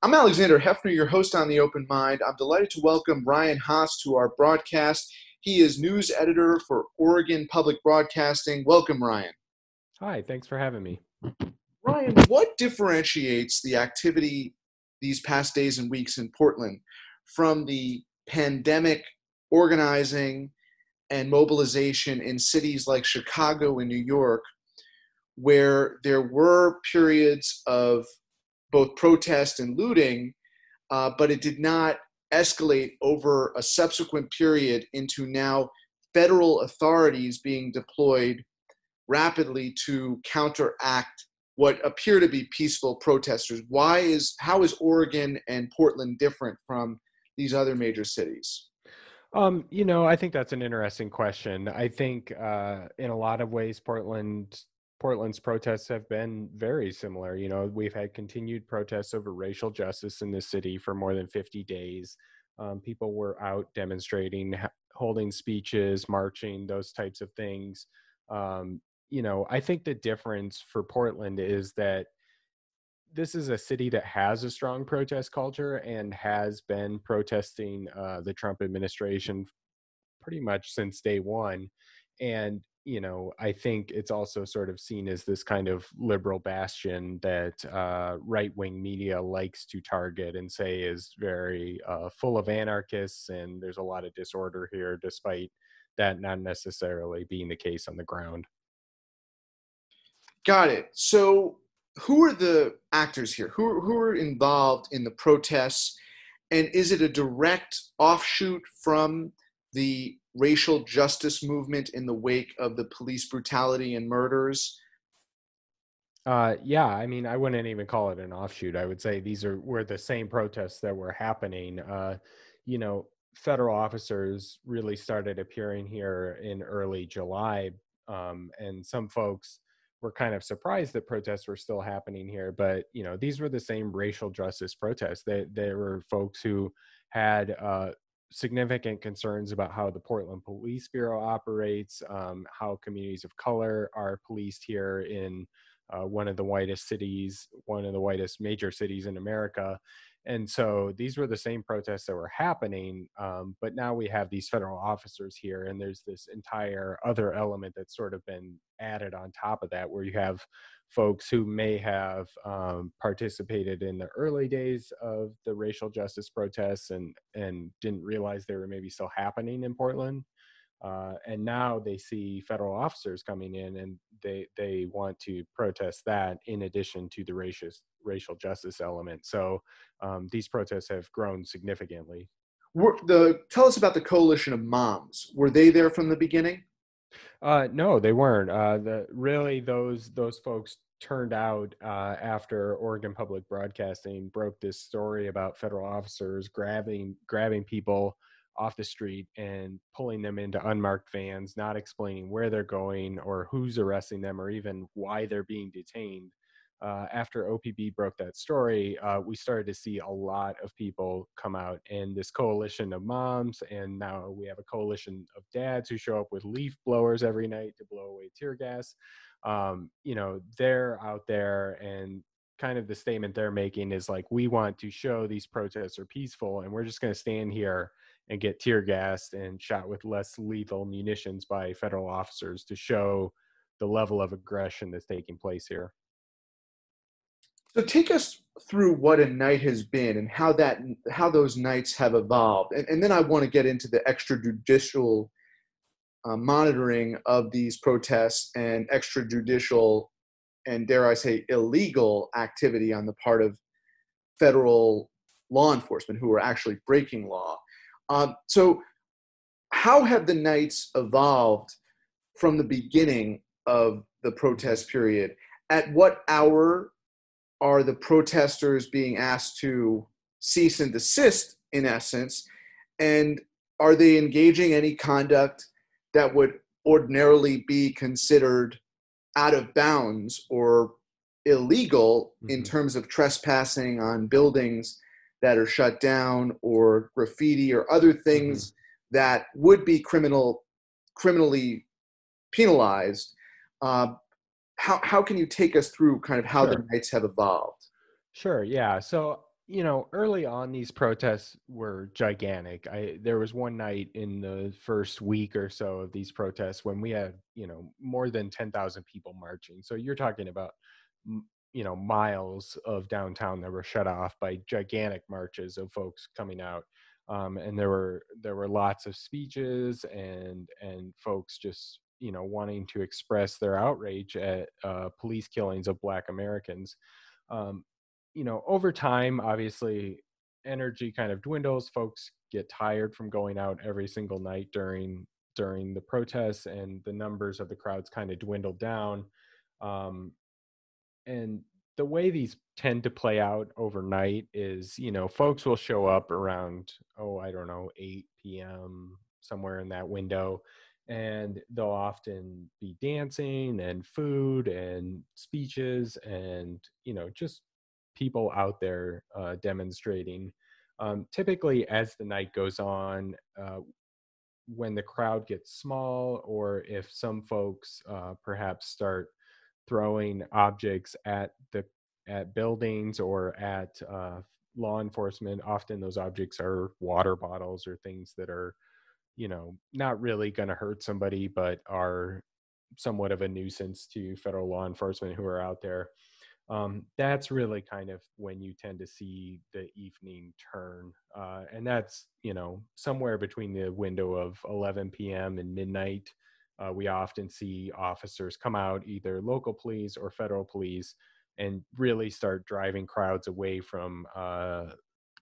I'm Alexander Heffner, your host on The Open Mind. I'm delighted to welcome Ryan Haas to our broadcast. He is news editor for Oregon Public Broadcasting. Welcome, Ryan. Hi, thanks for having me. Ryan, what differentiates the activity these past days and weeks in Portland from the pandemic organizing and mobilization in cities like Chicago and New York, where there were periods of both protest and looting, uh, but it did not escalate over a subsequent period into now federal authorities being deployed rapidly to counteract what appear to be peaceful protesters. Why is how is Oregon and Portland different from these other major cities? Um, you know, I think that's an interesting question. I think uh, in a lot of ways, Portland Portland's protests have been very similar. You know, we've had continued protests over racial justice in the city for more than 50 days. Um, people were out demonstrating, holding speeches, marching, those types of things. Um, you know, I think the difference for Portland is that this is a city that has a strong protest culture and has been protesting uh, the Trump administration pretty much since day one. And you know, I think it's also sort of seen as this kind of liberal bastion that uh, right wing media likes to target and say is very uh, full of anarchists and there's a lot of disorder here, despite that not necessarily being the case on the ground. Got it. So, who are the actors here? Who, who are involved in the protests? And is it a direct offshoot from the racial justice movement in the wake of the police brutality and murders? Uh, yeah, I mean, I wouldn't even call it an offshoot. I would say these are were the same protests that were happening. Uh, you know, federal officers really started appearing here in early July, um, and some folks were kind of surprised that protests were still happening here. But you know, these were the same racial justice protests. They there were folks who had uh, significant concerns about how the Portland Police Bureau operates, um, how communities of color are policed here in uh, one of the whitest cities, one of the whitest major cities in America. And so these were the same protests that were happening, um, but now we have these federal officers here, and there's this entire other element that's sort of been added on top of that, where you have folks who may have um, participated in the early days of the racial justice protests and and didn't realize they were maybe still happening in Portland. Uh, and now they see federal officers coming in and they they want to protest that in addition to the racial racial justice element. So um, these protests have grown significantly. Were the tell us about the coalition of moms. Were they there from the beginning? Uh, no, they weren't. Uh, the really those those folks turned out uh, after Oregon Public Broadcasting broke this story about federal officers grabbing grabbing people off the street and pulling them into unmarked vans, not explaining where they're going or who's arresting them or even why they're being detained uh, after OPB broke that story, uh, we started to see a lot of people come out and this coalition of moms, and now we have a coalition of dads who show up with leaf blowers every night to blow away tear gas. Um, you know, they're out there and kind of the statement they're making is like, we want to show these protests are peaceful and we're just going to stand here and get tear gassed and shot with less lethal munitions by federal officers to show the level of aggression that's taking place here. So take us through what a night has been and how that how those nights have evolved, and, and then I want to get into the extrajudicial uh, monitoring of these protests and extrajudicial and dare I say illegal activity on the part of federal law enforcement who are actually breaking law. Um, so, how have the nights evolved from the beginning of the protest period? At what hour are the protesters being asked to cease and desist in essence and are they engaging any conduct that would ordinarily be considered out of bounds or illegal mm-hmm. in terms of trespassing on buildings that are shut down or graffiti or other things mm-hmm. that would be criminal criminally penalized uh, how how can you take us through kind of how sure. the nights have evolved? Sure. Yeah. So you know, early on, these protests were gigantic. I there was one night in the first week or so of these protests when we had, you know, more than ten thousand people marching. So you're talking about, you know, miles of downtown that were shut off by gigantic marches of folks coming out. Um, and there were there were lots of speeches and and folks just you know wanting to express their outrage at uh, police killings of Black Americans. Um, you know, over time, obviously, energy kind of dwindles. Folks get tired from going out every single night during during the protests, and the numbers of the crowds kind of dwindle down. Um, and the way these tend to play out overnight is, you know, folks will show up around, oh, I don't know, 8 p.m., somewhere in that window, and they'll often be dancing and food and speeches and, you know, just people out there uh, demonstrating. Um, typically, as the night goes on, uh, when the crowd gets small, or if some folks uh, perhaps start throwing objects at the at buildings or at uh, law enforcement, often those objects are water bottles or things that are, you know, not really going to hurt somebody, but are somewhat of a nuisance to federal law enforcement who are out there um, that's really kind of when you tend to see the evening turn. Uh, and that's, you know, somewhere between the window of 11 p.m. and midnight. Uh, we often see officers come out, either local police or federal police, and really start driving crowds away from uh,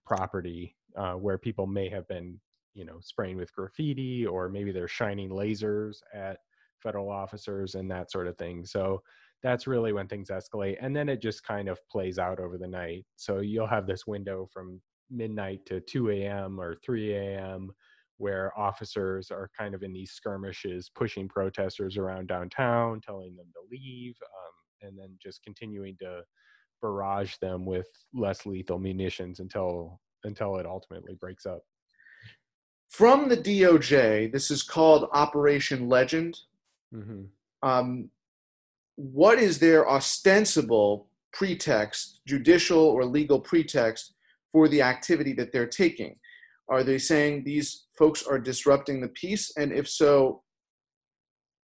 property uh, where people may have been, you know, spraying with graffiti or maybe they're shining lasers at federal officers and that sort of thing. So, that's really when things escalate and then it just kind of plays out over the night so you'll have this window from midnight to 2 a.m or 3 a.m where officers are kind of in these skirmishes pushing protesters around downtown telling them to leave um, and then just continuing to barrage them with less lethal munitions until until it ultimately breaks up from the doj this is called operation legend mm-hmm. um, what is their ostensible pretext, judicial or legal pretext, for the activity that they're taking? Are they saying these folks are disrupting the peace? And if so,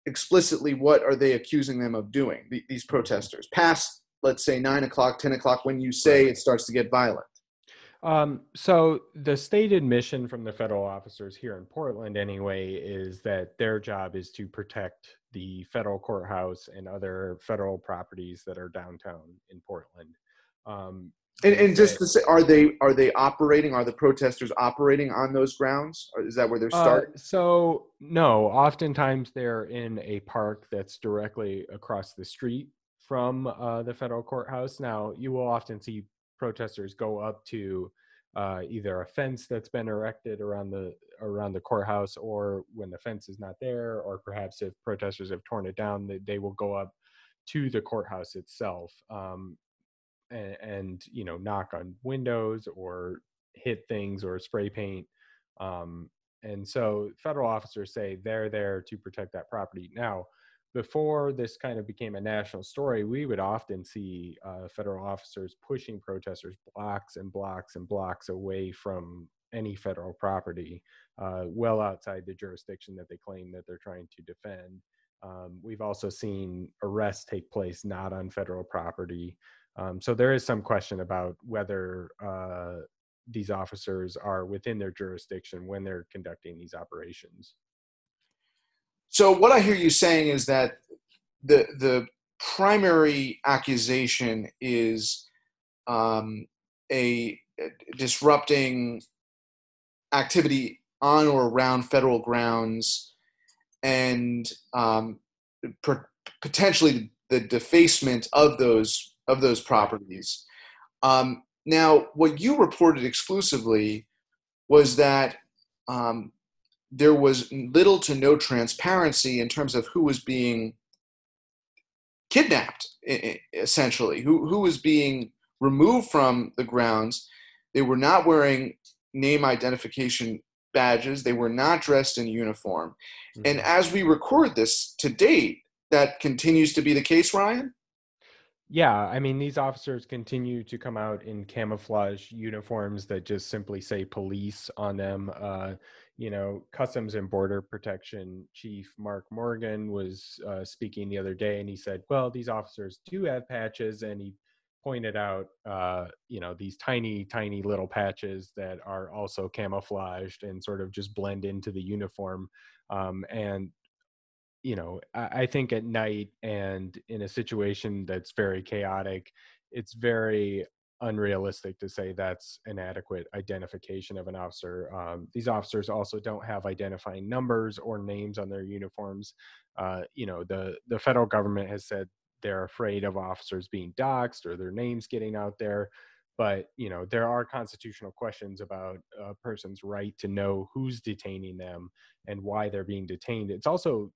explicitly, what are they accusing them of doing, these protesters? Past, let's say, 9 o'clock, 10 o'clock, when you say it starts to get violent. Um, so the stated mission from the federal officers here in Portland, anyway, is that their job is to protect the federal courthouse and other federal properties that are downtown in Portland. Um, and, and just to say, are they are they operating? Are the protesters operating on those grounds? Or is that where they're uh, starting? Uh, so no, oftentimes they're in a park that's directly across the street from uh, the federal courthouse. Now you will often see protesters go up to uh, either a fence that's been erected around the around the courthouse, or when the fence is not there, or perhaps if protesters have torn it down, they, they will go up to the courthouse itself um, and, and, you know knock on windows or hit things or spray paint. Um, and so federal officers say they're there to protect that property. Now, before this kind of became a national story, we would often see uh, federal officers pushing protesters blocks and blocks and blocks away from any federal property, uh, well outside the jurisdiction that they claim that they're trying to defend. Um, we've also seen arrests take place not on federal property. Um, so there is some question about whether uh, these officers are within their jurisdiction when they're conducting these operations. So what I hear you saying is that the the primary accusation is um, a, disrupting activity on or around federal grounds and um, per, potentially the defacement of those of those properties. Um, now, what you reported exclusively was that um, there was little to no transparency in terms of who was being kidnapped, essentially, who, who was being removed from the grounds. They were not wearing name identification badges, they were not dressed in uniform. Mm-hmm. And as we record this to date, that continues to be the case, Ryan? Yeah, I mean, these officers continue to come out in camouflage uniforms that just simply say police on them. Uh, you know, Customs and Border Protection Chief Mark Morgan was uh, speaking the other day, and he said, "Well, these officers do have patches," and he pointed out, uh, you know, these tiny, tiny little patches that are also camouflaged and sort of just blend into the uniform. Um, and you know, I, I think at night and in a situation that's very chaotic, it's very unrealistic to say that's an adequate identification of an officer. Um, these officers also don't have identifying numbers or names on their uniforms. Uh, you know, the the federal government has said they're afraid of officers being doxxed or their names getting out there. But you know, there are constitutional questions about a person's right to know who's detaining them and why they're being detained. It's also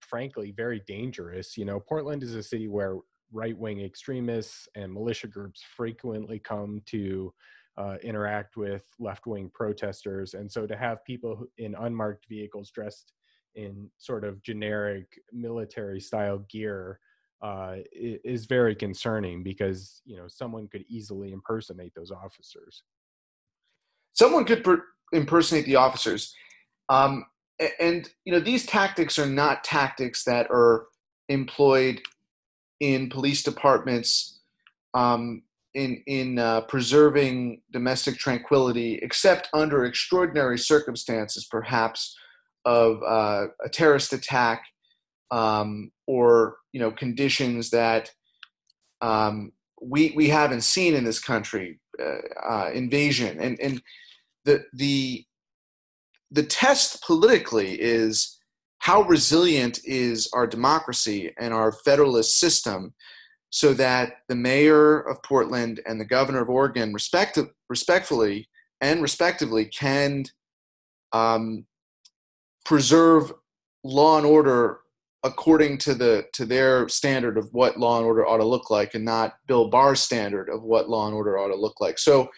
frankly very dangerous. You know, Portland is a city where right wing extremists and militia groups frequently come to uh, interact with left wing protesters. And so to have people in unmarked vehicles dressed in sort of generic military style gear uh, is very concerning because, you know, someone could easily impersonate those officers. Someone could per- impersonate the officers. Um, and you know these tactics are not tactics that are employed in police departments um, in in uh, preserving domestic tranquility, except under extraordinary circumstances, perhaps of uh, a terrorist attack um, or you know conditions that um, we we haven't seen in this country, uh, uh invasion. And and the the the test politically is how resilient is our democracy and our federalist system so that the mayor of Portland and the governor of Oregon respect, respectfully and respectively can um, preserve law and order according to the to their standard of what law and order ought to look like and not Bill Barr's standard of what law and order ought to look like. So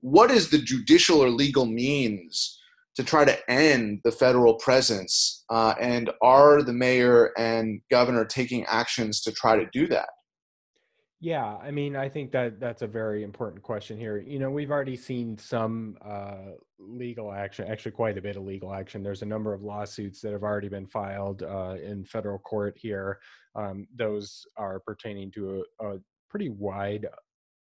what is the judicial or legal means to try to end the federal presence? Uh, and are the mayor and governor taking actions to try to do that? Yeah, I mean, I think that that's a very important question here. You know, we've already seen some uh, legal action, actually, quite a bit of legal action. There's a number of lawsuits that have already been filed uh, in federal court here. Um, those are pertaining to a, a pretty wide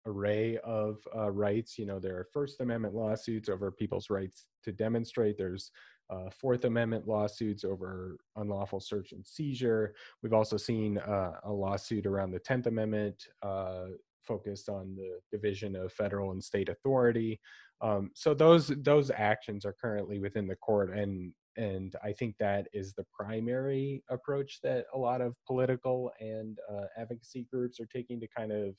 array of uh, rights. You know, there are First Amendment lawsuits over people's rights to demonstrate. There's uh, Fourth Amendment lawsuits over unlawful search and seizure. We've also seen uh, a lawsuit around the Tenth Amendment uh, focused on the division of federal and state authority. Um, so those those actions are currently within the court, and and I think that is the primary approach that a lot of political and uh, advocacy groups are taking to kind of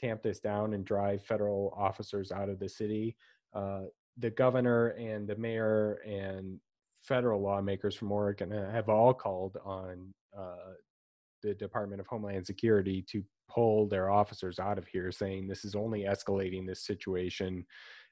tamp this down and drive federal officers out of the city. Uh, the governor and the mayor and federal lawmakers from Oregon have all called on uh, the Department of Homeland Security to pull their officers out of here, saying this is only escalating this situation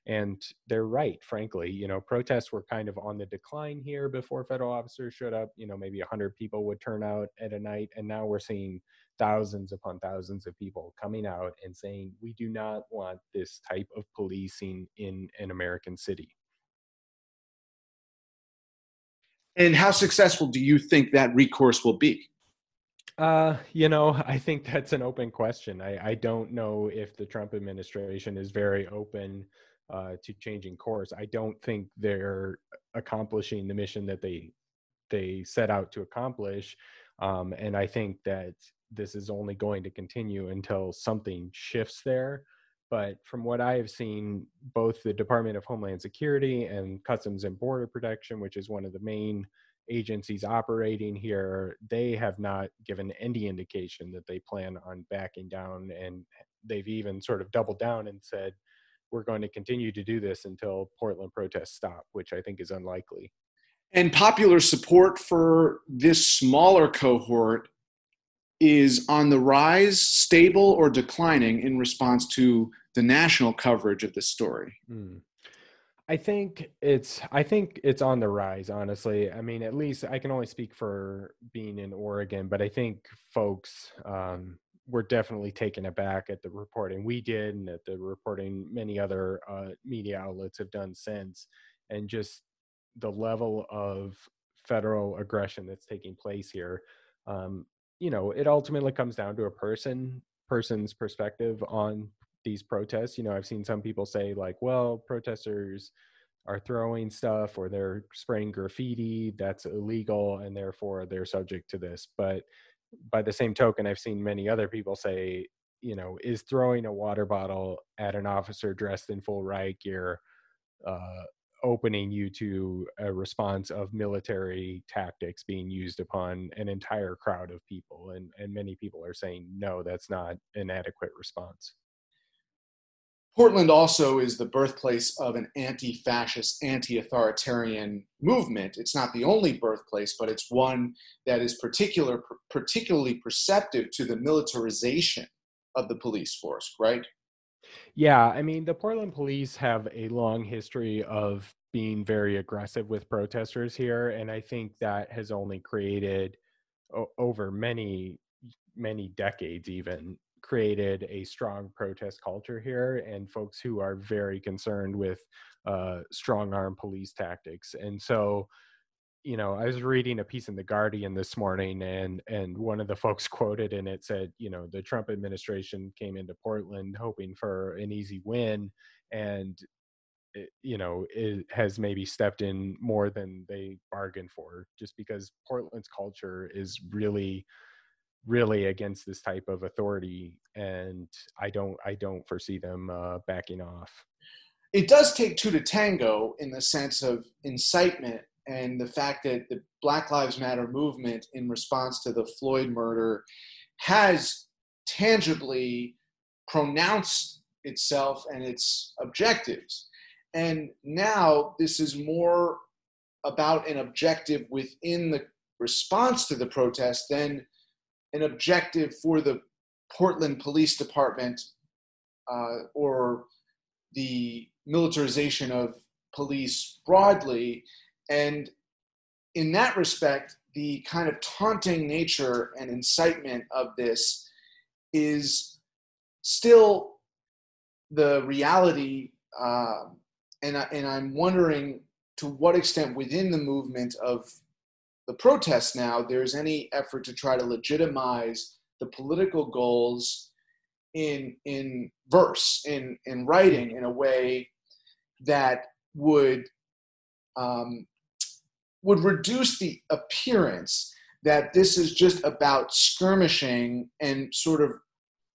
and they're right frankly you know protests were kind of on the decline here before federal officers showed up you know maybe 100 people would turn out at a night and now we're seeing thousands upon thousands of people coming out and saying we do not want this type of policing in an american city and how successful do you think that recourse will be uh, you know, I think that's an open question. I, I don't know if the Trump administration is very open uh, to changing course. I don't think they're accomplishing the mission that they they set out to accomplish, um, and I think that this is only going to continue until something shifts there. But from what I have seen, both the Department of Homeland Security and Customs and Border Protection, which is one of the main agencies operating here, they have not given any indication that they plan on backing down. And they've even sort of doubled down and said, we're going to continue to do this until Portland protests stop, which I think is unlikely. And popular support for this smaller cohort is on the rise, stable, or declining in response to the national coverage of this story? Hmm. I think it's I think it's on the rise, honestly. I mean, at least I can only speak for being in Oregon, but I think folks um, were definitely taken aback at the reporting we did and at the reporting many other uh, media outlets have done since and just the level of federal aggression that's taking place here um, you know it ultimately comes down to a person person's perspective on these protests you know i've seen some people say like well protesters are throwing stuff or they're spraying graffiti that's illegal and therefore they're subject to this. But by the same token i've seen many other people say you know is throwing a water bottle at an officer dressed in full riot gear uh, opening you to a response of military tactics being used upon an entire crowd of people and and many people are saying no that's not an adequate response Portland also is the birthplace of an anti fascist, anti authoritarian movement. It's not the only birthplace, but it's one that is particular, particularly perceptive to the militarization of the police force, right? Yeah, I mean, the Portland police have a long history of being very aggressive with protesters here. And I think that has only created o- over many, many decades, even created a strong protest culture here and folks who are very concerned with uh, strong arm police tactics. And so, you know, I was reading a piece in the Guardian this morning, and and one of the folks quoted in it said, you know, the Trump administration came into Portland hoping for an easy win, and it, you know, it has maybe stepped in more than they bargained for, just because Portland's culture is really really against this type of authority and i don't i don't foresee them uh, backing off. It does take two to tango in the sense of incitement and the fact that the black lives matter movement in response to the floyd murder has tangibly pronounced itself and its objectives and now this is more about an objective within the response to the protest than an objective for the Portland Police Department uh, or the militarization of police broadly. And in that respect, the kind of taunting nature and incitement of this is still the reality. Uh, and, I, and I'm wondering to what extent within the movement of the protests now, there's any effort to try to legitimize the political goals in in verse, in in writing, in a way that would um, would reduce the appearance that this is just about skirmishing and sort of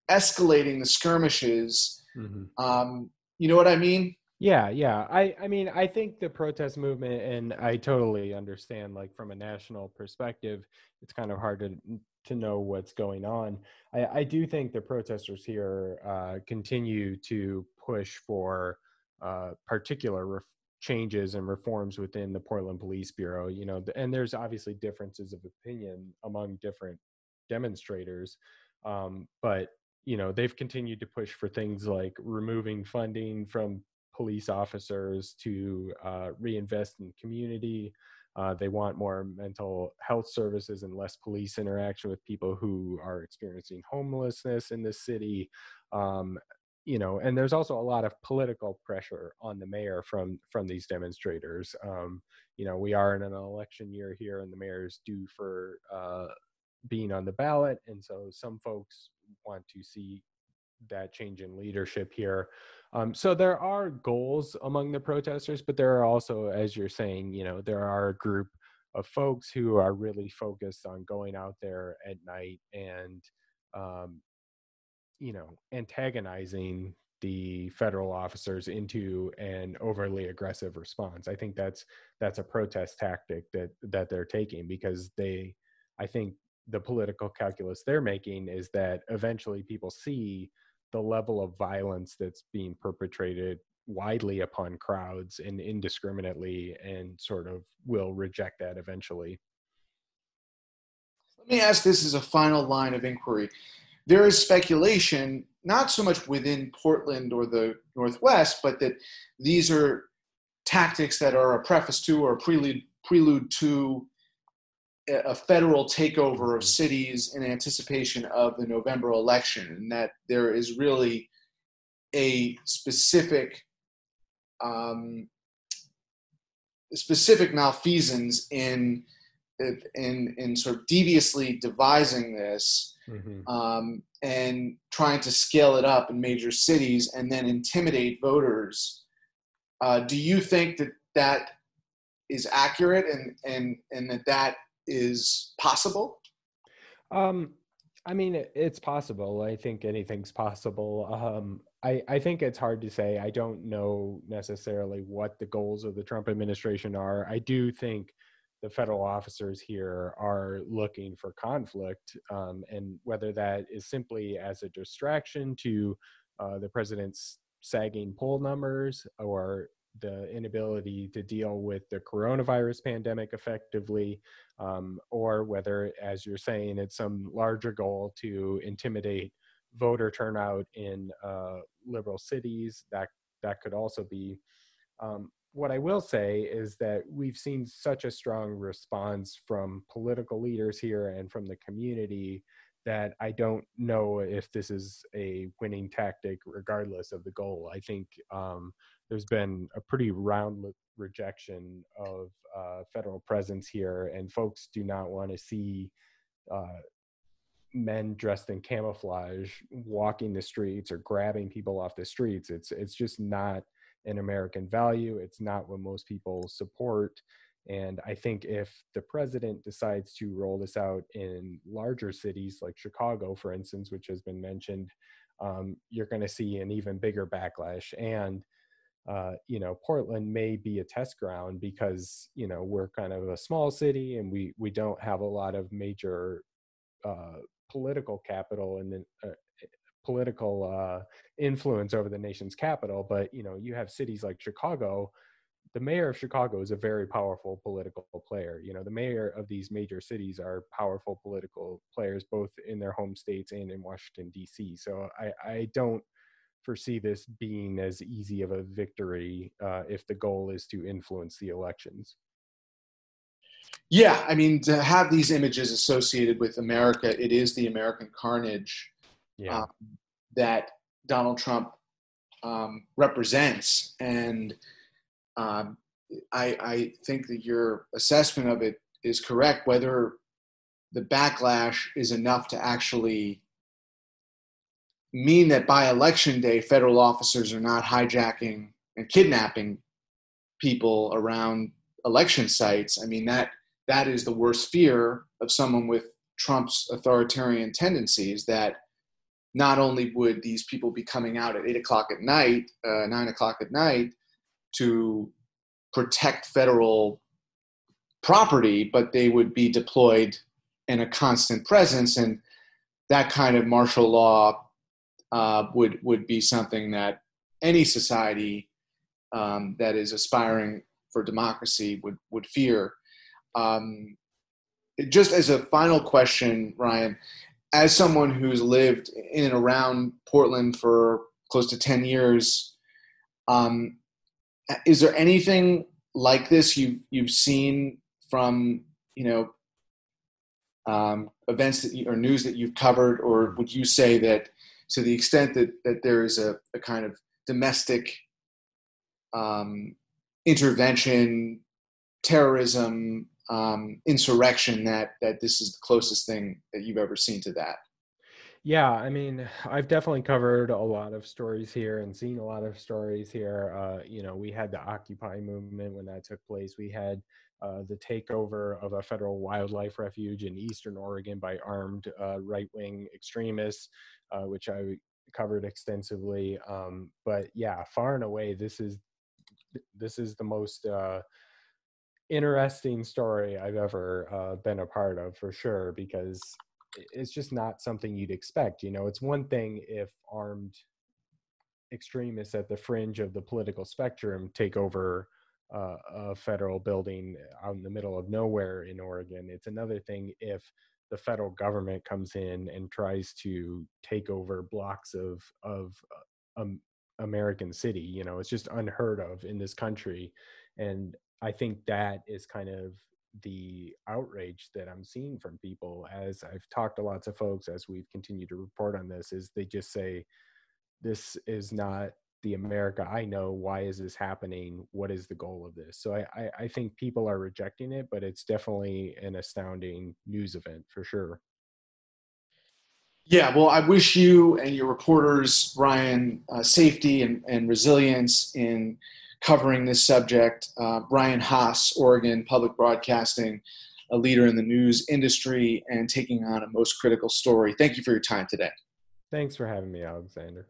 escalating the skirmishes. Mm-hmm. Um, you know what I mean? Yeah, yeah. I I mean, I think the protest movement and I totally understand like from a national perspective, it's kind of hard to to know what's going on. I I do think the protesters here uh, continue to push for uh, particular changes and reforms within the Portland Police Bureau, you know, and there's obviously differences of opinion among different demonstrators. Um, but you know they've continued to push for things like removing funding from police officers to uh, reinvest in community. Uh, they want more mental health services and less police interaction with people who are experiencing homelessness in this city. Um, you know, and there's also a lot of political pressure on the mayor from from these demonstrators. Um, you know, we are in an election year here, and the mayor is due for uh, being on the ballot, and so some folks want to see that change in leadership here. Um, so there are goals among the protesters, but there are also, as you're saying, you know, there are a group of folks who are really focused on going out there at night and, um, you know, antagonizing the federal officers into an overly aggressive response. I think that's that's a protest tactic that that they're taking because they, I think the political calculus they're making is that eventually people see the level of violence that's being perpetrated widely upon crowds and indiscriminately and sort of will reject that eventually. Let me ask this as a final line of inquiry. There is speculation, not so much within Portland or the Northwest, but that these are tactics that are a preface to or a prelude, prelude to a federal takeover of cities in anticipation of the November election, and that there is really a specific um, specific malfeasance in in in sort of deviously devising this mm-hmm. um, and trying to scale it up in major cities and then intimidate voters. Uh, do you think that that is accurate and and and that that is possible? Um, I mean, it's possible. I think anything's possible. Um, I, I think it's hard to say. I don't know necessarily what the goals of the Trump administration are. I do think the federal officers here are looking for conflict, um, and whether that is simply as a distraction to uh, the president's sagging poll numbers or the inability to deal with the coronavirus pandemic effectively, um, or whether, as you're saying, it's some larger goal to intimidate voter turnout in uh, liberal cities. That that could also be. Um, what I will say is that we've seen such a strong response from political leaders here and from the community that I don't know if this is a winning tactic, regardless of the goal. I think um, there's been a pretty round rejection of uh, federal presence here, and folks do not want to see uh, men dressed in camouflage walking the streets or grabbing people off the streets. It's it's just not an American value. It's not what most people support. And I think if the president decides to roll this out in larger cities like Chicago, for instance, which has been mentioned, um, you're going to see an even bigger backlash. And uh, you know, Portland may be a test ground because you know we're kind of a small city and we we don't have a lot of major uh, political capital and the uh, political uh, influence over the nation's capital. But you know, you have cities like Chicago. The mayor of Chicago is a very powerful political player. You know, the mayor of these major cities are powerful political players, both in their home states and in Washington D.C. So I, I don't foresee this being as easy of a victory uh, if the goal is to influence the elections. Yeah, I mean, to have these images associated with America, it is the American carnage yeah. um, that Donald Trump um, represents. And um, I, I think that your assessment of it is correct. Whether the backlash is enough to actually mean that by election day, federal officers are not hijacking and kidnapping people around election sites. I mean, that that is the worst fear of someone with Trump's authoritarian tendencies that not only would these people be coming out at eight o'clock at night, uh, nine o'clock at night to protect federal property, but they would be deployed in a constant presence. And that kind of martial law uh, would, would be something that any society um, that is aspiring for democracy would, would fear. Um, just as a final question, Ryan, as someone who's lived in and around Portland for close to 10 years, um, is there anything like this you, you've seen from, you know, um, events that you, or news that you've covered, or would you say that to the extent that, that there is a, a kind of domestic um, intervention, terrorism, um, insurrection that that this is the closest thing that you've ever seen to that. Yeah, I mean, I've definitely covered a lot of stories here and seen a lot of stories here. Uh, you know, we had the Occupy movement when that took place. We had uh, the takeover of a federal wildlife refuge in eastern Oregon by armed uh, right wing extremists, uh, which I covered extensively. Um, but yeah, far and away, this is this is the most uh, interesting story I've ever uh, been a part of for sure because it's just not something you'd expect. You know, it's one thing if armed extremists at the fringe of the political spectrum take over uh, a federal building out in the middle of nowhere in Oregon. It's another thing if the federal government comes in and tries to take over blocks of of uh, um, American city. You know, it's just unheard of in this country, and I think that is kind of the outrage that I'm seeing from people as I've talked to lots of folks as we've continued to report on this is they just say this is not the America I know. Why is this happening? What is the goal of this? So I, I, I think people are rejecting it, but it's definitely an astounding news event for sure. Yeah, well, I wish you and your reporters, Ryan, uh, safety and, and resilience in covering this subject. Uh, Ryan Haas, Oregon Public Broadcasting, a leader in the news industry and taking on a most critical story. Thank you for your time today. Thanks for having me, Alexander.